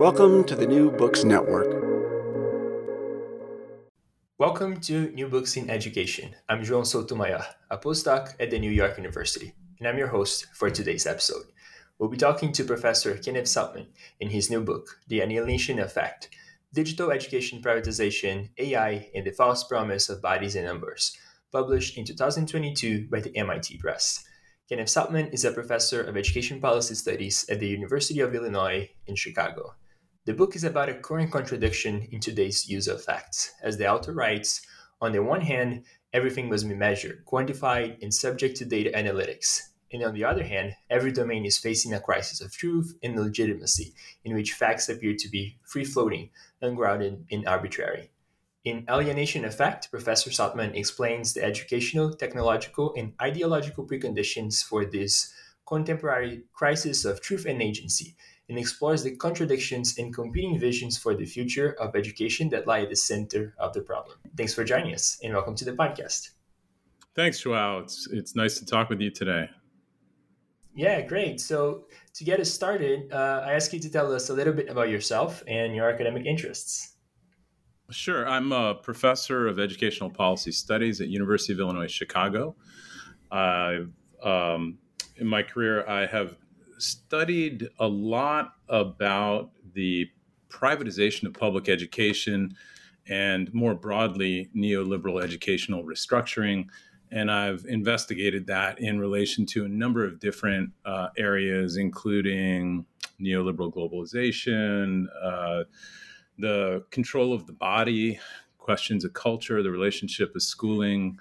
Welcome to the New Books Network. Welcome to New Books in Education. I'm João Sotomayor, a postdoc at the New York University, and I'm your host for today's episode. We'll be talking to Professor Kenneth Saltman in his new book, The Annihilation Effect Digital Education Privatization, AI, and the False Promise of Bodies and Numbers, published in 2022 by the MIT Press. Kenneth Saltman is a professor of education policy studies at the University of Illinois in Chicago. The book is about a current contradiction in today's use of facts. As the author writes, on the one hand, everything must be measured, quantified, and subject to data analytics. And on the other hand, every domain is facing a crisis of truth and legitimacy, in which facts appear to be free floating, ungrounded, and arbitrary. In Alienation of Fact, Professor Saltman explains the educational, technological, and ideological preconditions for this contemporary crisis of truth and agency, and explores the contradictions and competing visions for the future of education that lie at the center of the problem. Thanks for joining us, and welcome to the podcast. Thanks, Joao. It's, it's nice to talk with you today. Yeah, great. So, to get us started, uh, I ask you to tell us a little bit about yourself and your academic interests. Sure. I'm a professor of educational policy studies at University of Illinois Chicago. I've, um, in my career, I have studied a lot about the privatization of public education and more broadly neoliberal educational restructuring. And I've investigated that in relation to a number of different uh, areas, including neoliberal globalization, uh, the control of the body, questions of culture, the relationship of schooling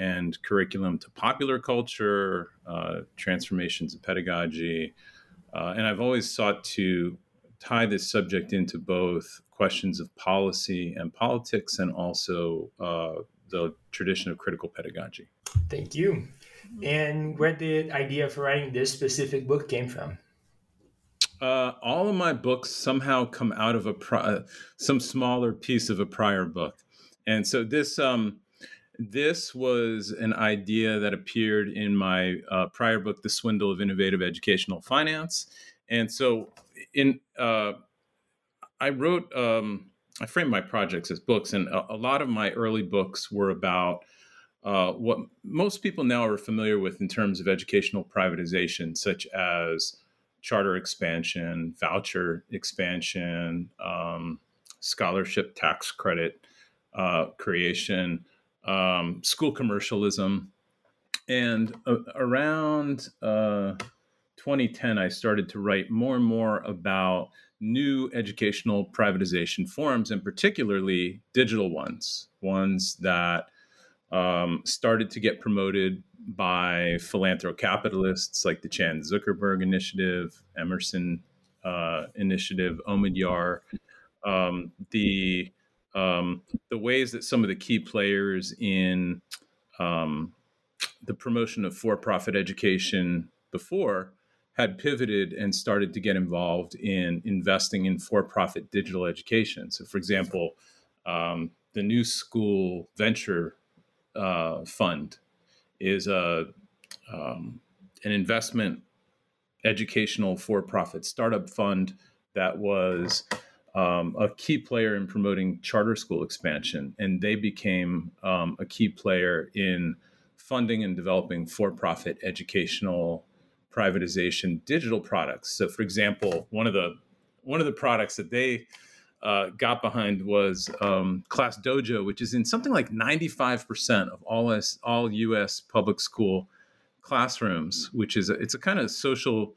and curriculum to popular culture, uh, transformations of pedagogy. Uh, and I've always sought to tie this subject into both questions of policy and politics and also uh, the tradition of critical pedagogy. Thank you. And where did the idea for writing this specific book came from? Uh, all of my books somehow come out of a pri- uh, some smaller piece of a prior book, and so this um, this was an idea that appeared in my uh, prior book, "The Swindle of Innovative Educational Finance," and so in uh, I wrote um, I framed my projects as books, and a, a lot of my early books were about uh, what most people now are familiar with in terms of educational privatization, such as charter expansion, voucher expansion, um, scholarship tax credit uh, creation, um, school commercialism. And uh, around 2010, I started to write more and more about new educational privatization forms, and particularly digital ones, ones that um, started to get promoted by philanthrocapitalists like the Chan Zuckerberg Initiative, Emerson uh, Initiative, Omidyar, um, the um, the ways that some of the key players in um, the promotion of for-profit education before had pivoted and started to get involved in investing in for-profit digital education. So, for example, um, the New School Venture uh, Fund is a um, an investment educational for-profit startup fund that was um, a key player in promoting charter school expansion, and they became um, a key player in funding and developing for-profit educational privatization digital products. So, for example, one of the one of the products that they uh, got behind was um, Class Dojo, which is in something like 95% of all S, all U.S. public school classrooms. Which is a, it's a kind of social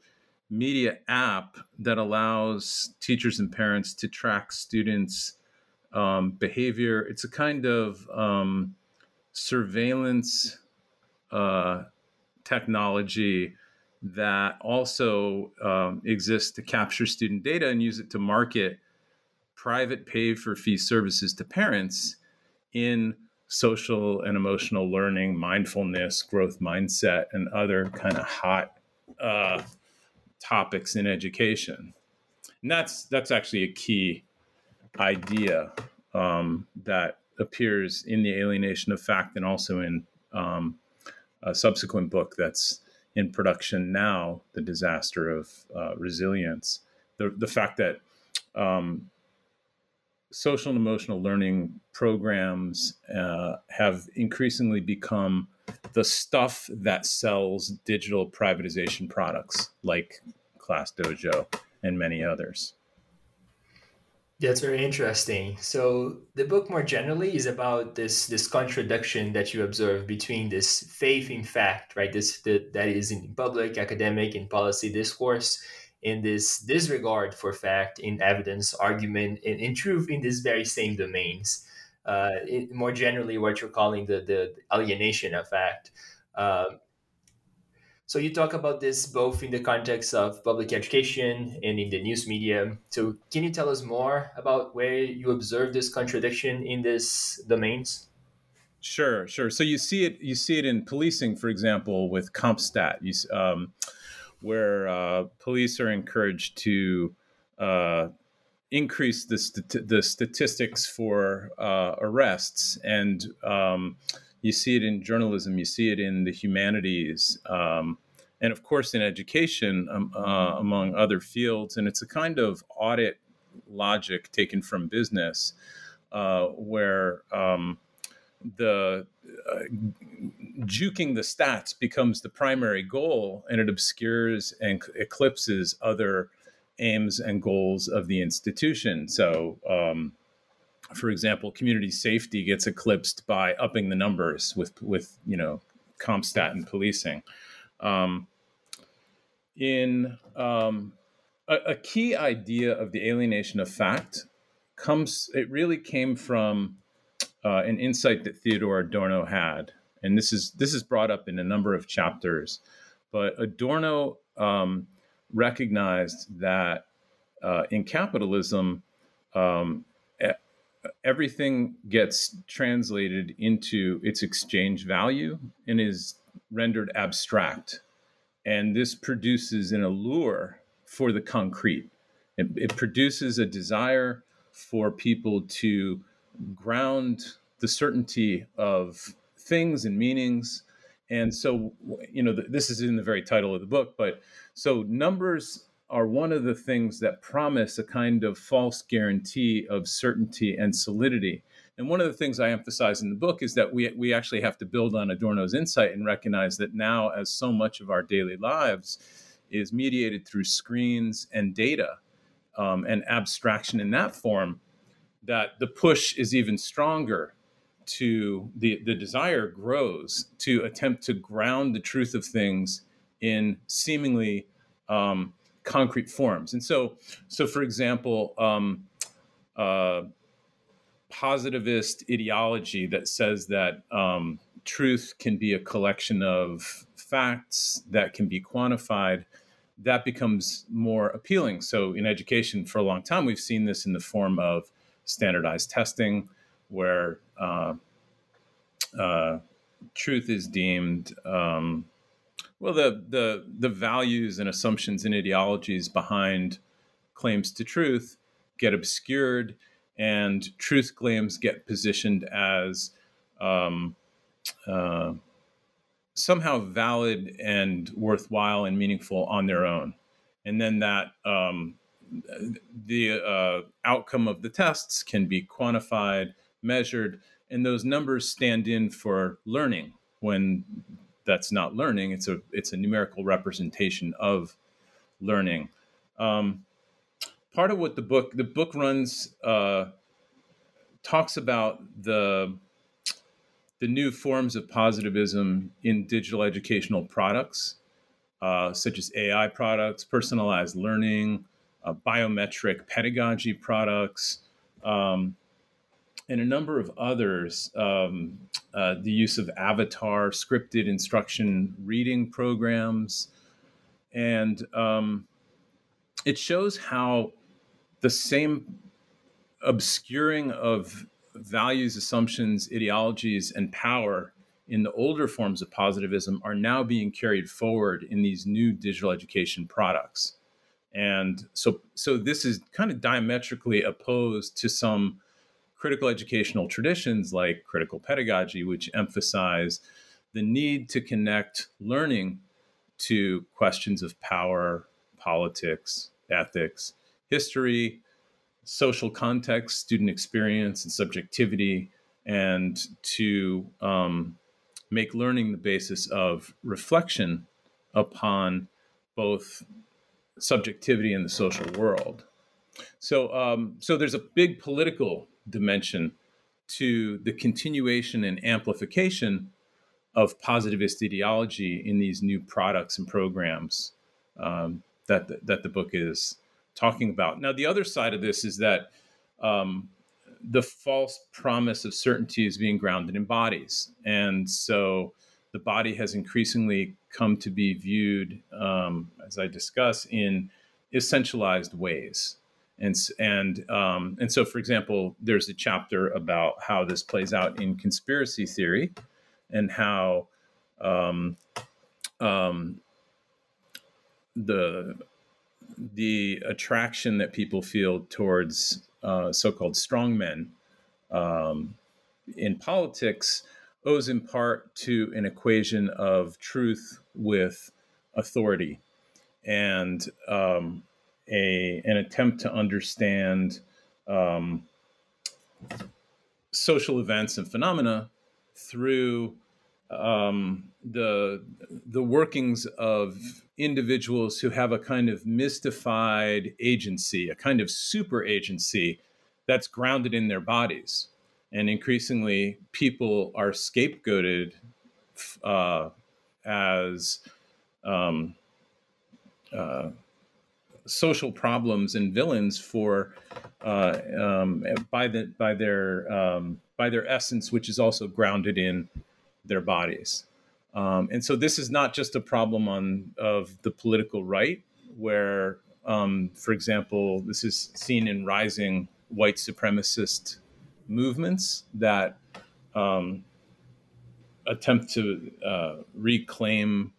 media app that allows teachers and parents to track students' um, behavior. It's a kind of um, surveillance uh, technology that also um, exists to capture student data and use it to market private pay for fee services to parents in social and emotional learning, mindfulness, growth mindset, and other kind of hot uh, topics in education. And that's that's actually a key idea um, that appears in the alienation of fact and also in um, a subsequent book that's in production now, The Disaster of uh, Resilience. The, the fact that um, social and emotional learning programs uh, have increasingly become the stuff that sells digital privatization products like Class Dojo and many others. That's very interesting. So the book more generally is about this this contradiction that you observe between this faith in fact, right? This the, that is in public, academic, and policy discourse, in this disregard for fact in evidence, argument, and in truth in these very same domains. Uh, it, more generally, what you're calling the the alienation effect. Um, so you talk about this both in the context of public education and in the news media. So can you tell us more about where you observe this contradiction in these domains? Sure, sure. So you see it, you see it in policing, for example, with CompStat, you, um, where uh, police are encouraged to uh, increase the, the statistics for uh, arrests and um, you see it in journalism, you see it in the humanities, um, and of course in education, um, uh, among other fields. And it's a kind of audit logic taken from business, uh, where um, the uh, juking the stats becomes the primary goal, and it obscures and eclipses other aims and goals of the institution. So. Um, for example, community safety gets eclipsed by upping the numbers with with you know CompStat and policing. Um, in um, a, a, key idea of the alienation of fact comes it really came from uh, an insight that Theodore Adorno had, and this is this is brought up in a number of chapters. But Adorno um, recognized that uh, in capitalism, um, everything gets translated into its exchange value and is rendered abstract. And this produces an allure for the concrete. It, it produces a desire for people to ground the certainty of things and meanings. And so, you know, this is in the very title of the book, but so numbers are one of the things that promise a kind of false guarantee of certainty and solidity. And one of the things I emphasize in the book is that we, we actually have to build on Adorno's insight and recognize that now, as so much of our daily lives is mediated through screens and data um, and abstraction in that form, that the push is even stronger to the, the desire grows to attempt to ground the truth of things in seemingly um, concrete forms. And so, so for example, um, uh, positivist ideology that says that um, truth can be a collection of facts that can be quantified, that becomes more appealing. So, in education, for a long time, we've seen this in the form of standardized testing, where uh, uh, truth is deemed um, well, the the the values and assumptions and ideologies behind claims to truth get obscured, and truth claims get positioned as um, uh, somehow valid and worthwhile and meaningful on their own, and then that um, the uh, outcome of the tests can be quantified, measured, and those numbers stand in for learning when that's not learning. It's a it's a numerical representation of learning. Um, part of what the book the book runs uh, talks about the the new forms of positivism in digital educational products, uh, such as AI products, personalized learning, uh, biometric pedagogy products. Um, and a number of others, um, uh, the use of avatar scripted instruction reading programs, and um, it shows how the same obscuring of values, assumptions, ideologies, and power in the older forms of positivism are now being carried forward in these new digital education products. And so, so this is kind of diametrically opposed to some critical educational traditions like critical pedagogy, which emphasize the need to connect learning to questions of power, politics, ethics, history, social context, student experience, and subjectivity, and to um, make learning the basis of reflection upon both subjectivity and the social world. So, um, so there's a big political dimension to the continuation and amplification of positivist ideology in these new products and programs um, that the, that the book is talking about. Now, the other side of this is that um, the false promise of certainty is being grounded in bodies, and so the body has increasingly come to be viewed, um, as I discuss, in essentialized ways. And and um, and so, for example, there's a chapter about how this plays out in conspiracy theory, and how um, um, the the attraction that people feel towards uh, so-called strongmen um, in politics owes in part to an equation of truth with authority. And um, a an attempt to understand um, social events and phenomena through um, the the workings of individuals who have a kind of mystified agency, a kind of super agency that's grounded in their bodies. And increasingly, people are scapegoated uh, as um, uh, social problems and villains for uh, um, by the by their um, by their essence, which is also grounded in their bodies. Um, and so this is not just a problem on of the political right, where, um, for example, this is seen in rising white supremacist movements that um, attempt to uh, reclaim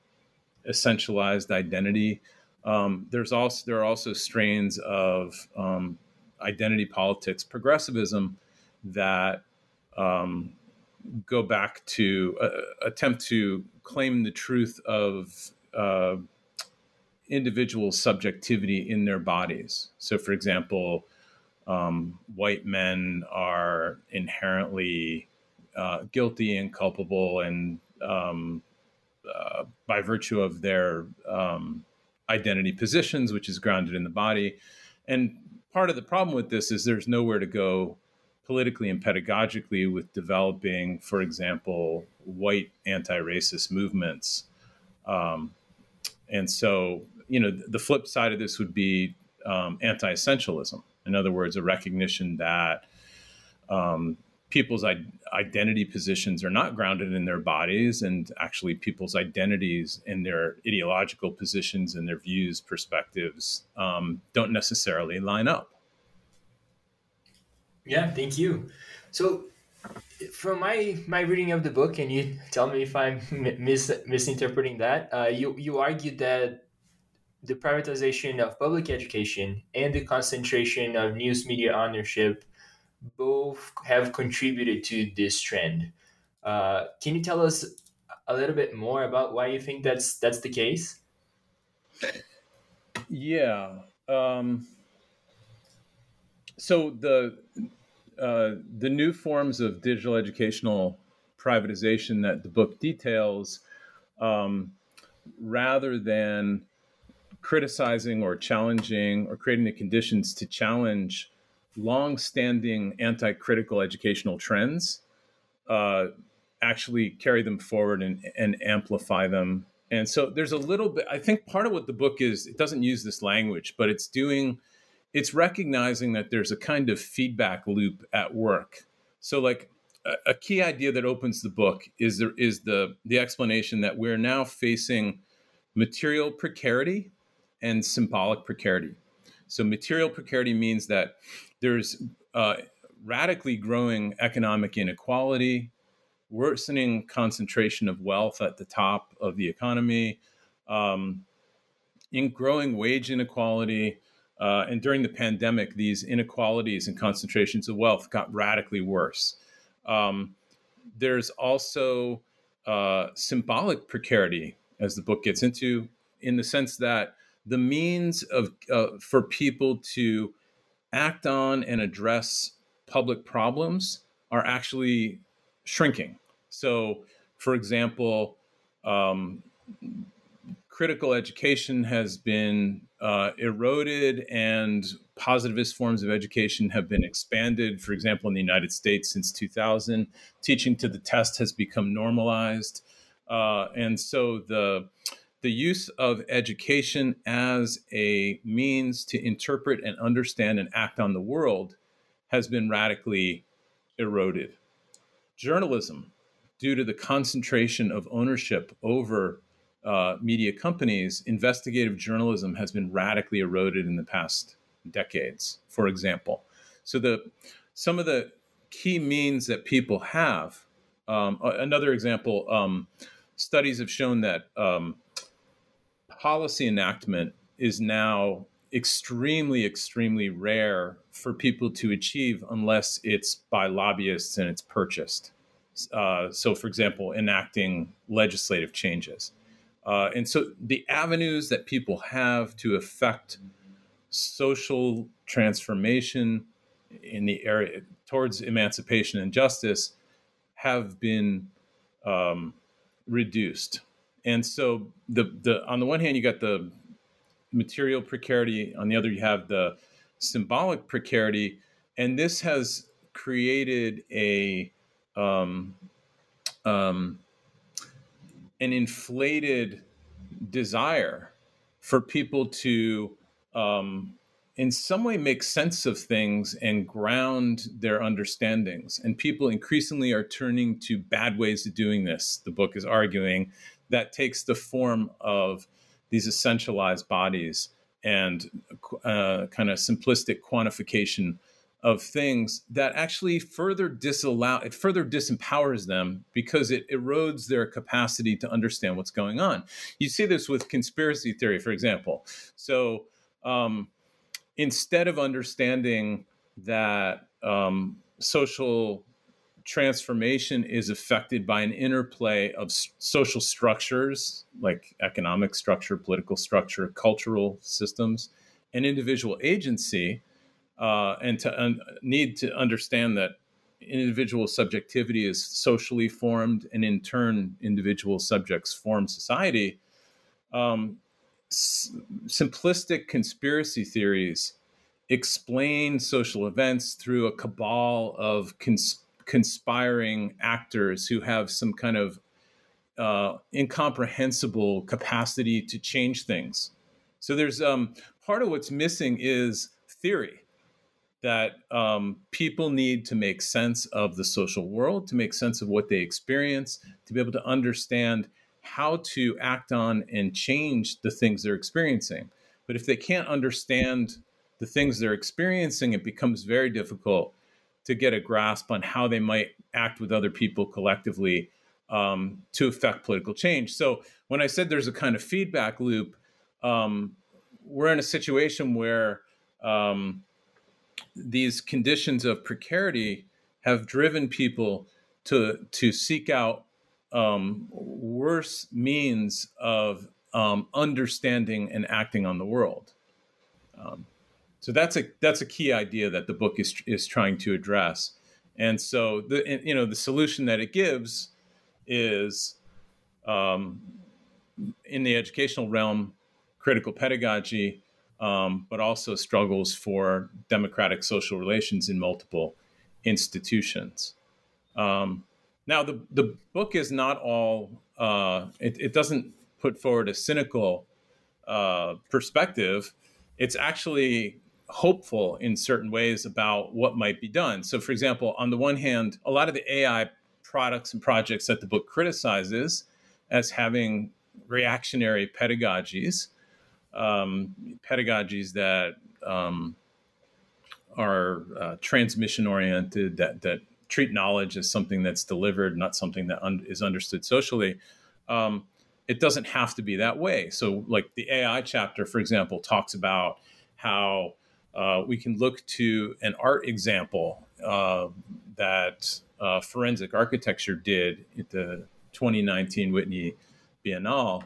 essentialized identity. Um, there's also there are also strains of um, identity politics, progressivism that um, go back to uh, attempt to claim the truth of uh, individual subjectivity in their bodies. So, for example, um, white men are inherently uh, guilty and culpable, and um, uh, by virtue of their um, identity positions, which is grounded in the body. And part of the problem with this is there's nowhere to go politically and pedagogically with developing, for example, white anti-racist movements. Um, and so, you know, the flip side of this would be um, anti-essentialism. In other words, a recognition that um, people's identity positions are not grounded in their bodies, and actually, people's identities and their ideological positions and their views, perspectives um, don't necessarily line up. Yeah, thank you. So, from my my reading of the book, and you tell me if I'm mis- misinterpreting that, uh, you you argued that the privatization of public education and the concentration of news media ownership both have contributed to this trend. Uh, can you tell us a little bit more about why you think that's that's the case? Yeah. Um, so the uh, the new forms of digital educational privatization that the book details, um, rather than criticizing or challenging or creating the conditions to challenge long-standing anti-critical educational trends, uh, actually carry them forward and, and amplify them. And so there's a little bit. I think part of what the book is, it doesn't use this language, but it's doing it's recognizing that there's a kind of feedback loop at work. So, like a, a key idea that opens the book is there is the the explanation that we're now facing material precarity and symbolic precarity. So, material precarity means that there's uh, radically growing economic inequality, worsening concentration of wealth at the top of the economy, um, in growing wage inequality. Uh, and during the pandemic, these inequalities and concentrations of wealth got radically worse. Um, there's also uh, symbolic precarity, as the book gets into, in the sense that the means of uh, for people to act on and address public problems are actually shrinking. So, for example, um, critical education has been uh, eroded and positivist forms of education have been expanded. For example, in the United States since 2000, teaching to the test has become normalized. Uh, and so the the use of education as a means to interpret and understand and act on the world has been radically eroded. Journalism, due to the concentration of ownership over uh, media companies, investigative journalism has been radically eroded in the past decades, for example. So the some of the key means that people have. Um, another example: um, studies have shown that um, policy enactment is now extremely, extremely rare for people to achieve unless it's by lobbyists and it's purchased. Uh, so, for example, enacting legislative changes. Uh, and so the avenues that people have to affect social transformation in the area towards emancipation and justice have been um, reduced. And so the the on the one hand you got the material precarity, on the other you have the symbolic precarity, and this has created a um, um, an inflated desire for people to um, in some way make sense of things and ground their understandings. And people increasingly are turning to bad ways of doing this the book is arguing that takes the form of these essentialized bodies and uh, kind of simplistic quantification of things that actually further disallow it further disempowers them because it erodes their capacity to understand what's going on. You see this with conspiracy theory for example. So um, instead of understanding that um, social transformation is affected by an interplay of social structures like economic structure political structure cultural systems and individual agency uh, and to un- need to understand that individual subjectivity is socially formed, and in turn, individual subjects form society. Um, s- simplistic conspiracy theories explain social events through a cabal of cons- conspiring actors who have some kind of uh, incomprehensible capacity to change things. So there's um, part of what's missing is theory that um, people need to make sense of the social world, to make sense of what they experience, to be able to understand how to act on and change the things they're experiencing. But if they can't understand the things they're experiencing, it becomes very difficult to get a grasp on how they might act with other people collectively um, to affect political change. So when I said there's a kind of feedback loop, um, we're in a situation where um, these conditions of precarity have driven people to to seek out um, worse means of um, understanding and acting on the world. So that's a that's a key idea that the book is is trying to address. And so the you know the solution that it gives is um, in the educational realm, critical pedagogy um, but also struggles for democratic social relations in multiple institutions. Um, now, the, the book is not all, uh, it, it, doesn't put forward a cynical uh, perspective. It's actually hopeful in certain ways about what might be done. So, for example, on the one hand, a lot of the AI products and projects that the book criticizes as having reactionary pedagogies, um, pedagogies that um, are uh, transmission oriented, that that treat knowledge as something that's delivered, not something that un- is understood socially. Um, it doesn't have to be that way. So, like the AI chapter, for example, talks about how uh, we can look to an art example uh, that uh, forensic architecture did at the 2019 Whitney Biennale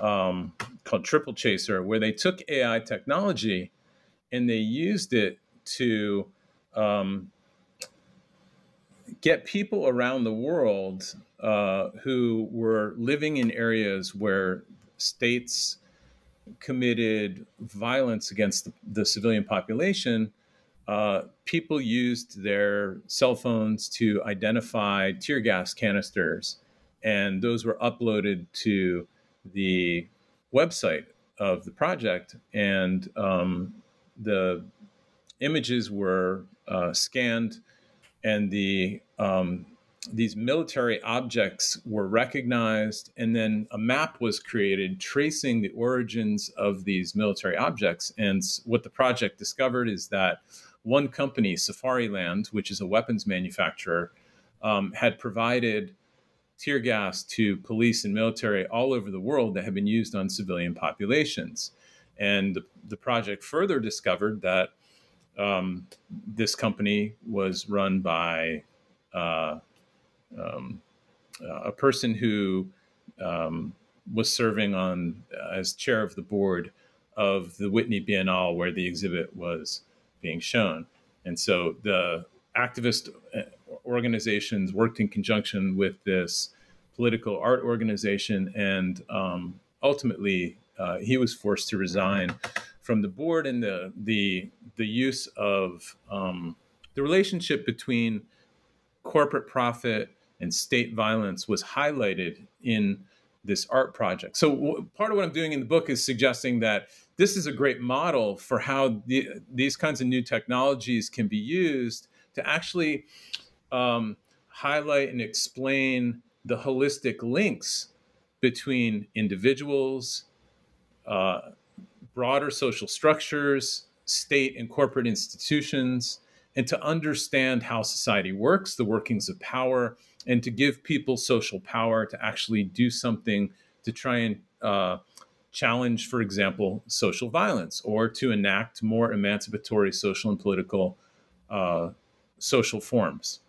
um, called Triple Chaser, where they took AI technology and they used it to um, get people around the world uh, who were living in areas where states committed violence against the, the civilian population. Uh, people used their cell phones to identify tear gas canisters, and those were uploaded to the website of the project. And um, the images were uh, scanned and the um, these military objects were recognized, and then a map was created tracing the origins of these military objects. And what the project discovered is that one company, Safariland, which is a weapons manufacturer, um, had provided tear gas to police and military all over the world that had been used on civilian populations. And the, the project further discovered that um, this company was run by uh, um, a person who um, was serving on uh, as chair of the board of the Whitney Biennale, where the exhibit was being shown. And so the activist uh, organizations worked in conjunction with this political art organization, and um, ultimately uh, he was forced to resign from the board and the the the use of um, the relationship between corporate profit and state violence was highlighted in this art project. So w- part of what I'm doing in the book is suggesting that this is a great model for how the, these kinds of new technologies can be used to actually um, highlight and explain the holistic links between individuals, uh, broader social structures, state and corporate institutions, and to understand how society works, the workings of power, and to give people social power to actually do something to try and uh, challenge, for example, social violence or to enact more emancipatory social and political uh, social forms.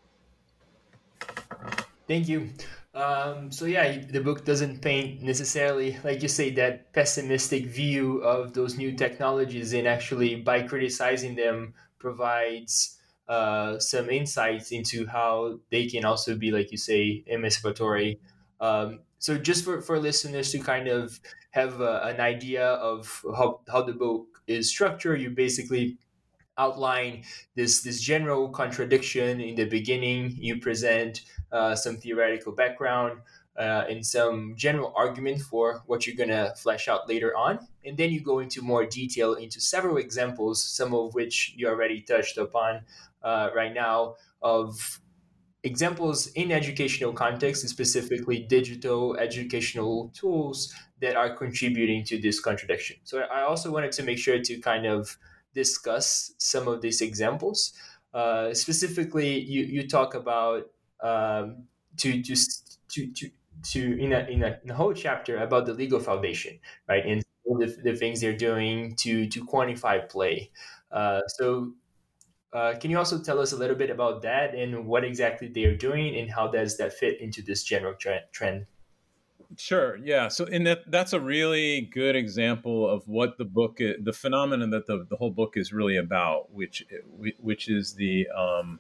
Thank you. Um, so yeah, the book doesn't paint necessarily, like you say, that pessimistic view of those new technologies, and actually by criticizing them provides uh, some insights into how they can also be, like you say, emancipatory. Um, so just for, for listeners to kind of have uh, an idea of how, how the book is structured, you basically outline this this general contradiction in the beginning. You present uh, some theoretical background uh, and some general argument for what you're gonna flesh out later on, and then you go into more detail into several examples, some of which you already touched upon uh, right now of examples in educational context, specifically digital educational tools that are contributing to this contradiction. So I also wanted to make sure to kind of discuss some of these examples. Uh, specifically, you, you talk about um, to, to, to, to, to in, a, in, a, in a whole chapter about the Lego Foundation, right? And the, the things they're doing to, to quantify play. Uh, so uh, can you also tell us a little bit about that and what exactly they are doing and how does that fit into this general trend? Sure. Yeah. So, in that, that's a really good example of what the book, is, the phenomenon that the, the whole book is really about, which which is the um,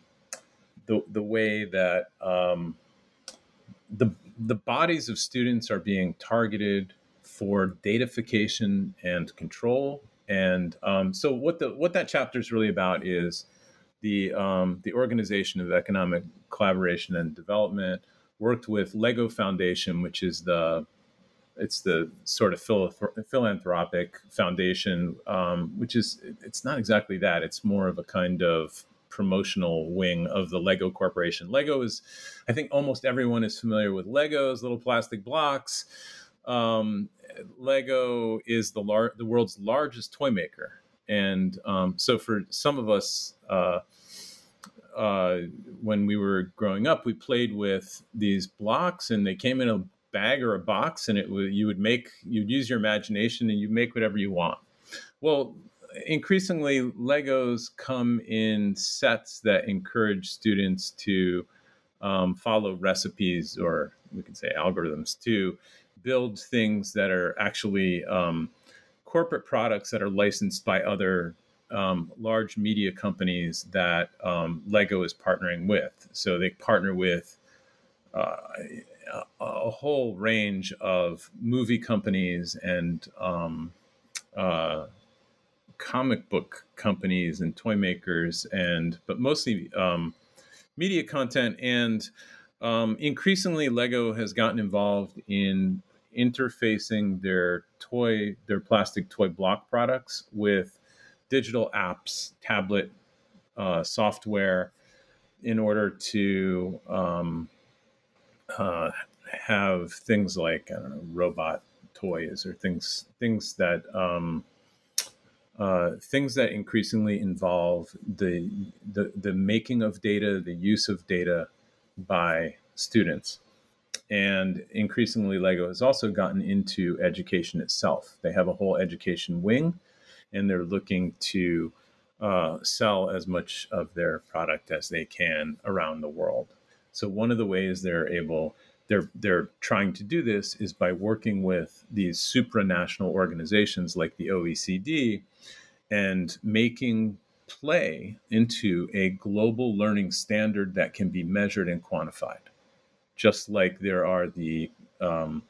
the the way that um, the the bodies of students are being targeted for datafication and control. And um, so, what the what that chapter is really about is the um, the Organization of Economic Collaboration and Development worked with Lego Foundation, which is the it's the sort of philanthropic foundation, um, which is it's not exactly that. It's more of a kind of promotional wing of the Lego Corporation. Lego is, I think, almost everyone is familiar with Legos, little plastic blocks. um, Lego is the lar- the world's largest toy maker, and um, so for some of us, uh, uh, when we were growing up, we played with these blocks, and they came in a bag or a box, and it you would make you'd use your imagination and you make whatever you want. Well, increasingly, Legos come in sets that encourage students to um, follow recipes or we could say algorithms to build things that are actually um, corporate products that are licensed by other um, large media companies that um, Lego is partnering with. So they partner with uh, a, whole range of movie companies and um, uh, comic book companies and toy makers, and but mostly um, media content and um, increasingly lego has gotten involved in interfacing their toy their plastic toy block products with digital apps tablet uh, software in order to um, uh, have things like I don't know robot toys or things things that um, uh, things that increasingly involve the, the the making of data, the use of data by students. And increasingly, Lego has also gotten into education itself. They have a whole education wing, and they're looking to uh, sell as much of their product as they can around the world. So one of the ways they're able they're they're trying to do this is by working with these supranational organizations like the OECD and making play into a global learning standard that can be measured and quantified just like there are the um,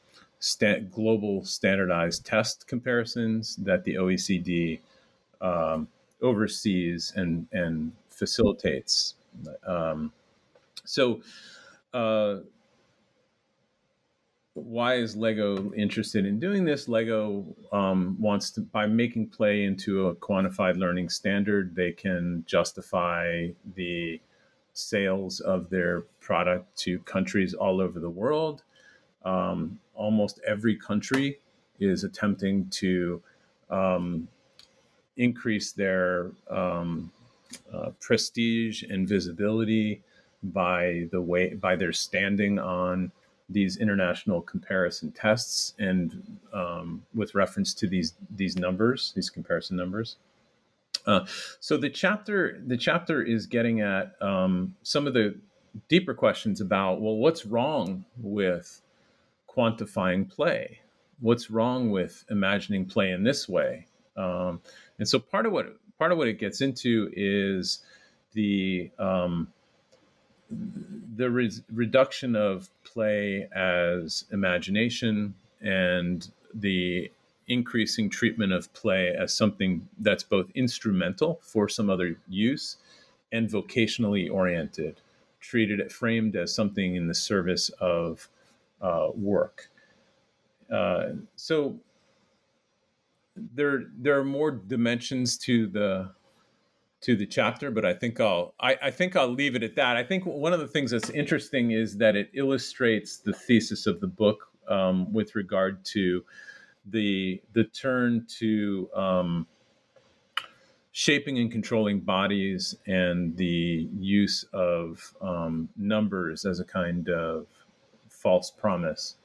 global standardized test comparisons that the OECD um, oversees and, and facilitates. Um, so, uh, why is Lego interested in doing this? Lego um, wants to, by making play into a quantified learning standard, they can justify the sales of their product to countries all over the world. Um, almost every country is attempting to um, increase their um, uh, prestige and visibility by the way by their standing on these international comparison tests and um, with reference to these these numbers, these comparison numbers. Uh, so the chapter the chapter is getting at um, some of the deeper questions about well, what's wrong with quantifying play? What's wrong with imagining play in this way? Um, and so part of what part of what it gets into is the um, the re- reduction of play as imagination and the increasing treatment of play as something that's both instrumental for some other use and vocationally oriented, treated it framed as something in the service of uh, work. Uh, so there there are more dimensions to the to the chapter, but I think I'll I, I, think I'll leave it at that. I think one of the things that's interesting is that it illustrates the thesis of the book um, with regard to the the turn to um, shaping and controlling bodies and the use of um, numbers as a kind of false promise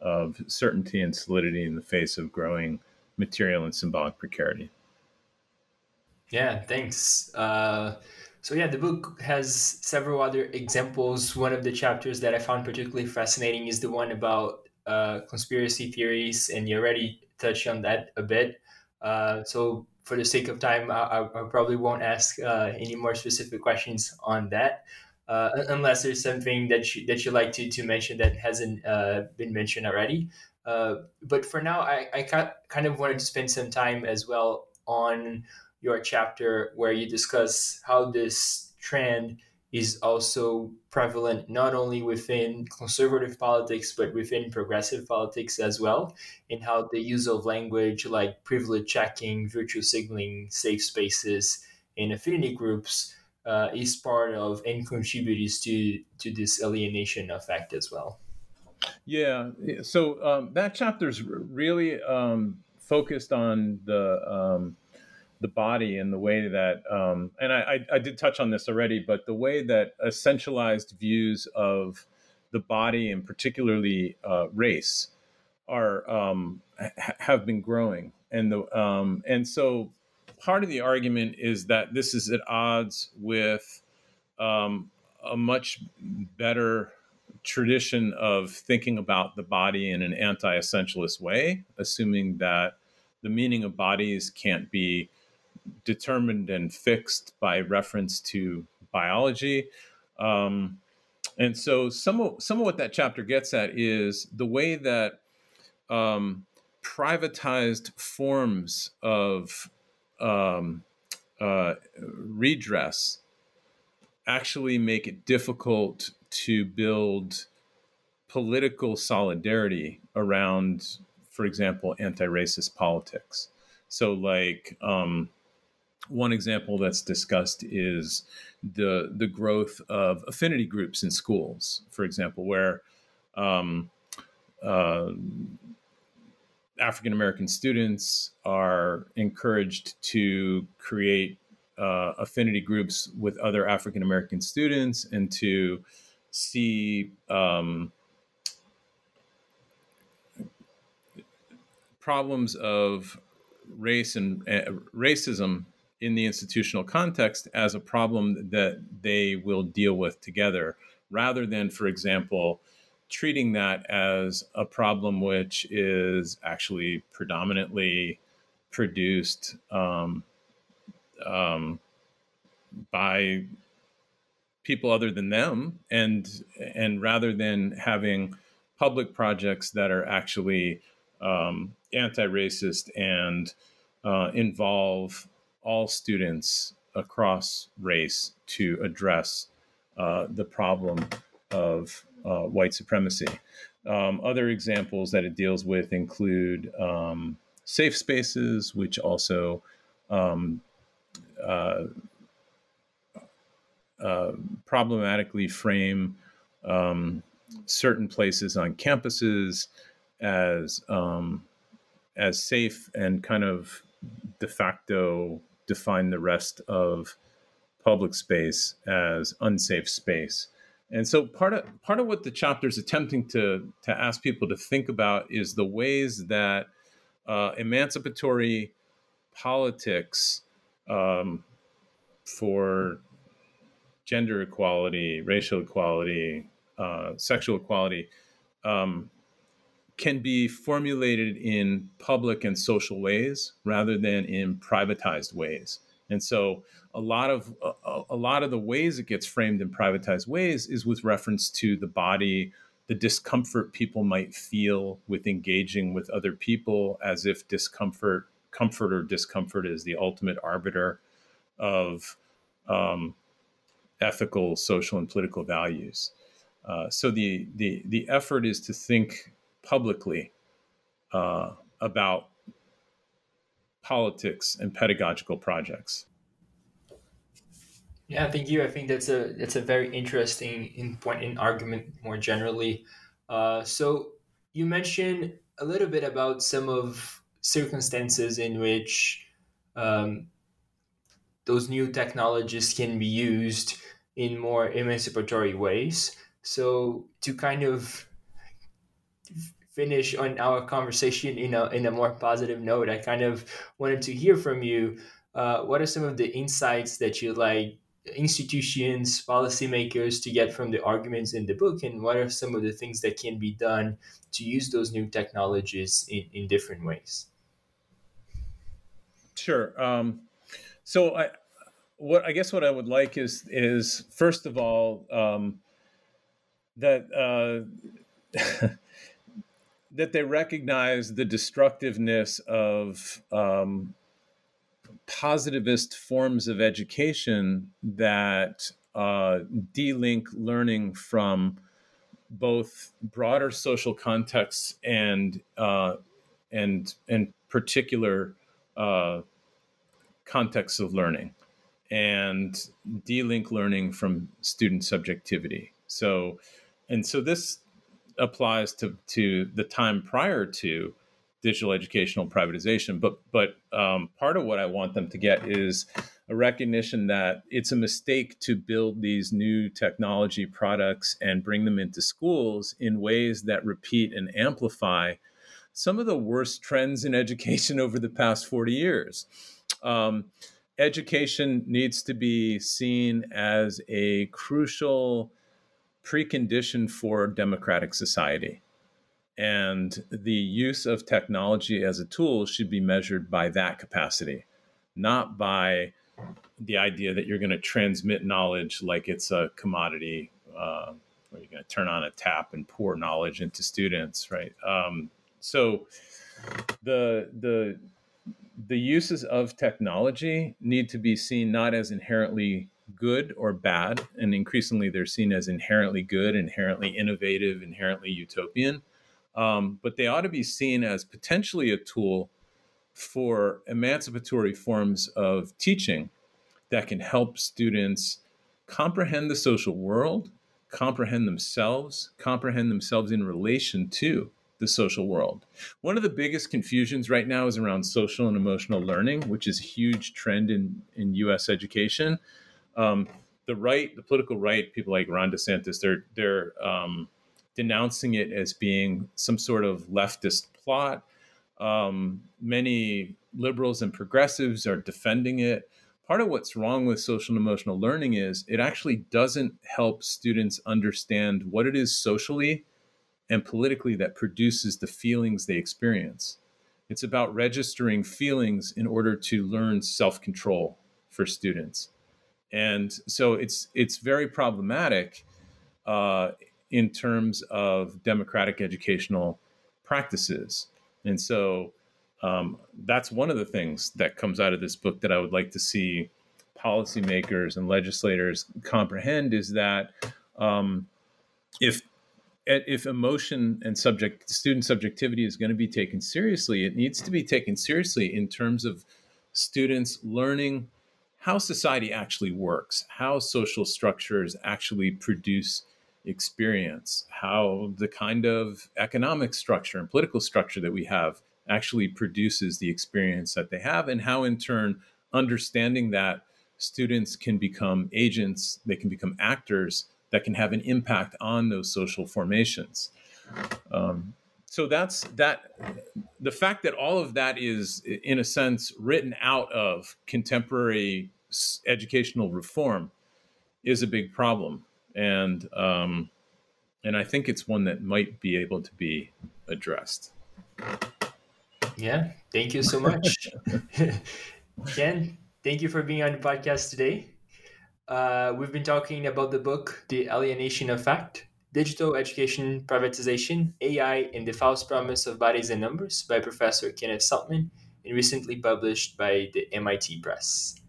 of certainty and solidity in the face of growing material and symbolic precarity. Yeah, thanks. Uh, so yeah, the book has several other examples. One of the chapters that I found particularly fascinating is the one about uh, conspiracy theories, and you already touched on that a bit. Uh, so, for the sake of time, I, I probably won't ask uh, any more specific questions on that, uh, unless there's something that you that you like to to mention that hasn't uh, been mentioned already. but for now, I, I kind of wanted to spend some time as well on your chapter where you discuss how this trend is also prevalent not only within conservative politics but within progressive politics as well in how the use of language like privilege checking virtue signaling safe spaces and affinity groups uh, is part of and contributes to to this alienation effect as well Yeah. So um, that chapter is really um, focused on the um, the body and the way that, um, and I, I, did touch on this already, but the way that essentialized views of the body and particularly uh, race are um, ha- have been growing, and the um, and so part of the argument is that this is at odds with um, a much better tradition of thinking about the body in an anti-essentialist way, assuming that the meaning of bodies can't be determined and fixed by reference to biology. Um, and so some of some of what that chapter gets at is the way that um, privatized forms of um, uh, redress actually make it difficult to build political solidarity around, for example, anti-racist politics. So, like um, one example that's discussed is the the growth of affinity groups in schools, for example, where um, uh, African American students are encouraged to create uh, affinity groups with other African American students and to see um, problems of race and uh, racism in the institutional context as a problem that they will deal with together rather than for example treating that as a problem which is actually predominantly produced um, um, by people other than them, and and rather than having public projects that are actually um, anti-racist and uh, involve all students across race to address uh, the problem of uh, white supremacy. Um, other examples that it deals with include um, safe spaces, which also um, uh, uh, problematically frame um, certain places on campuses as um, as safe and kind of de facto define the rest of public space as unsafe space. And so part of part of what the chapter is attempting to to ask people to think about is the ways that uh, emancipatory politics um, for gender equality, racial equality, uh, sexual equality um, can be formulated in public and social ways rather than in privatized ways. And so a lot of a, a, lot of the ways it gets framed in privatized ways is with reference to the body, the discomfort people might feel with engaging with other people as if discomfort comfort or discomfort is the ultimate arbiter of um, ethical, social, and political values. Uh, so the, the the effort is to think publicly uh, about politics and pedagogical projects. Yeah, thank you. I think that's a that's a very interesting in point in argument more generally. Uh, so you mentioned a little bit about some of circumstances in which um, those new technologies can be used in more emancipatory ways. So to kind of finish on our conversation in a in a more positive note, I kind of wanted to hear from you. Uh, what are some of the insights that you like institutions, policymakers to get from the arguments in the book, and what are some of the things that can be done to use those new technologies in, in different ways? Sure. Um, so I, what I guess what I would like is is first of all um, that uh, that they recognize the destructiveness of um, positivist forms of education that uh, delink learning from both broader social contexts and uh, and and particular uh, contexts of learning, and delink learning from student subjectivity. So, and so this applies to to the time prior to digital educational privatization. But but um, part of what I want them to get is a recognition that it's a mistake to build these new technology products and bring them into schools in ways that repeat and amplify some of the worst trends in education over the past 40 years. Um, education needs to be seen as a crucial precondition for democratic society. And the use of technology as a tool should be measured by that capacity, not by the idea that you're going to transmit knowledge like it's a commodity, uh, or you're going to turn on a tap and pour knowledge into students, right? Um, so the the the uses of technology need to be seen not as inherently good or bad, and increasingly they're seen as inherently good, inherently innovative, inherently utopian. Um, but they ought to be seen as potentially a tool for emancipatory forms of teaching that can help students comprehend the social world, comprehend themselves, comprehend themselves in relation to the social world. One of the biggest confusions right now is around social and emotional learning, which is a huge trend in, in US education. Um, the right, the political right, people like Ron DeSantis, they're they're um, denouncing it as being some sort of leftist plot. Um, many liberals and progressives are defending it. Part of what's wrong with social and emotional learning is it actually doesn't help students understand what it is socially and politically that produces the feelings they experience. It's about registering feelings in order to learn self control for students. And so it's it's very problematic uh, in terms of democratic educational practices. And so um, that's one of the things that comes out of this book that I would like to see policymakers and legislators comprehend is that um, if if emotion and subject student subjectivity is going to be taken seriously, it needs to be taken seriously in terms of students learning how society actually works, how social structures actually produce experience, how the kind of economic structure and political structure that we have actually produces the experience that they have, and how in turn understanding that students can become agents, they can become actors that can have an impact on those social formations. Um, so that's that. The fact that all of that is, in a sense, written out of contemporary educational reform is a big problem, and um, and I think it's one that might be able to be addressed. Yeah, thank you so much, Ken. Thank you for being on the podcast today. Uh, we've been talking about the book, The Alienation of Fact Digital Education Privatization, AI, and the False Promise of Bodies and Numbers by Professor Kenneth Saltman and recently published by the MIT Press.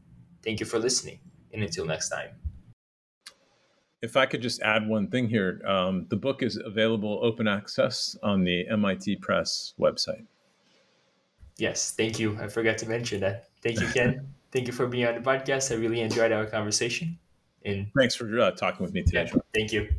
Thank you for listening, and until next time. If I could just add one thing here, um, the book is available open access on the MIT Press website. Yes, thank you. I forgot to mention that. Thank you, Ken. thank you for being on the podcast. I really enjoyed our conversation. And thanks for uh, talking with me today. Yeah, thank you.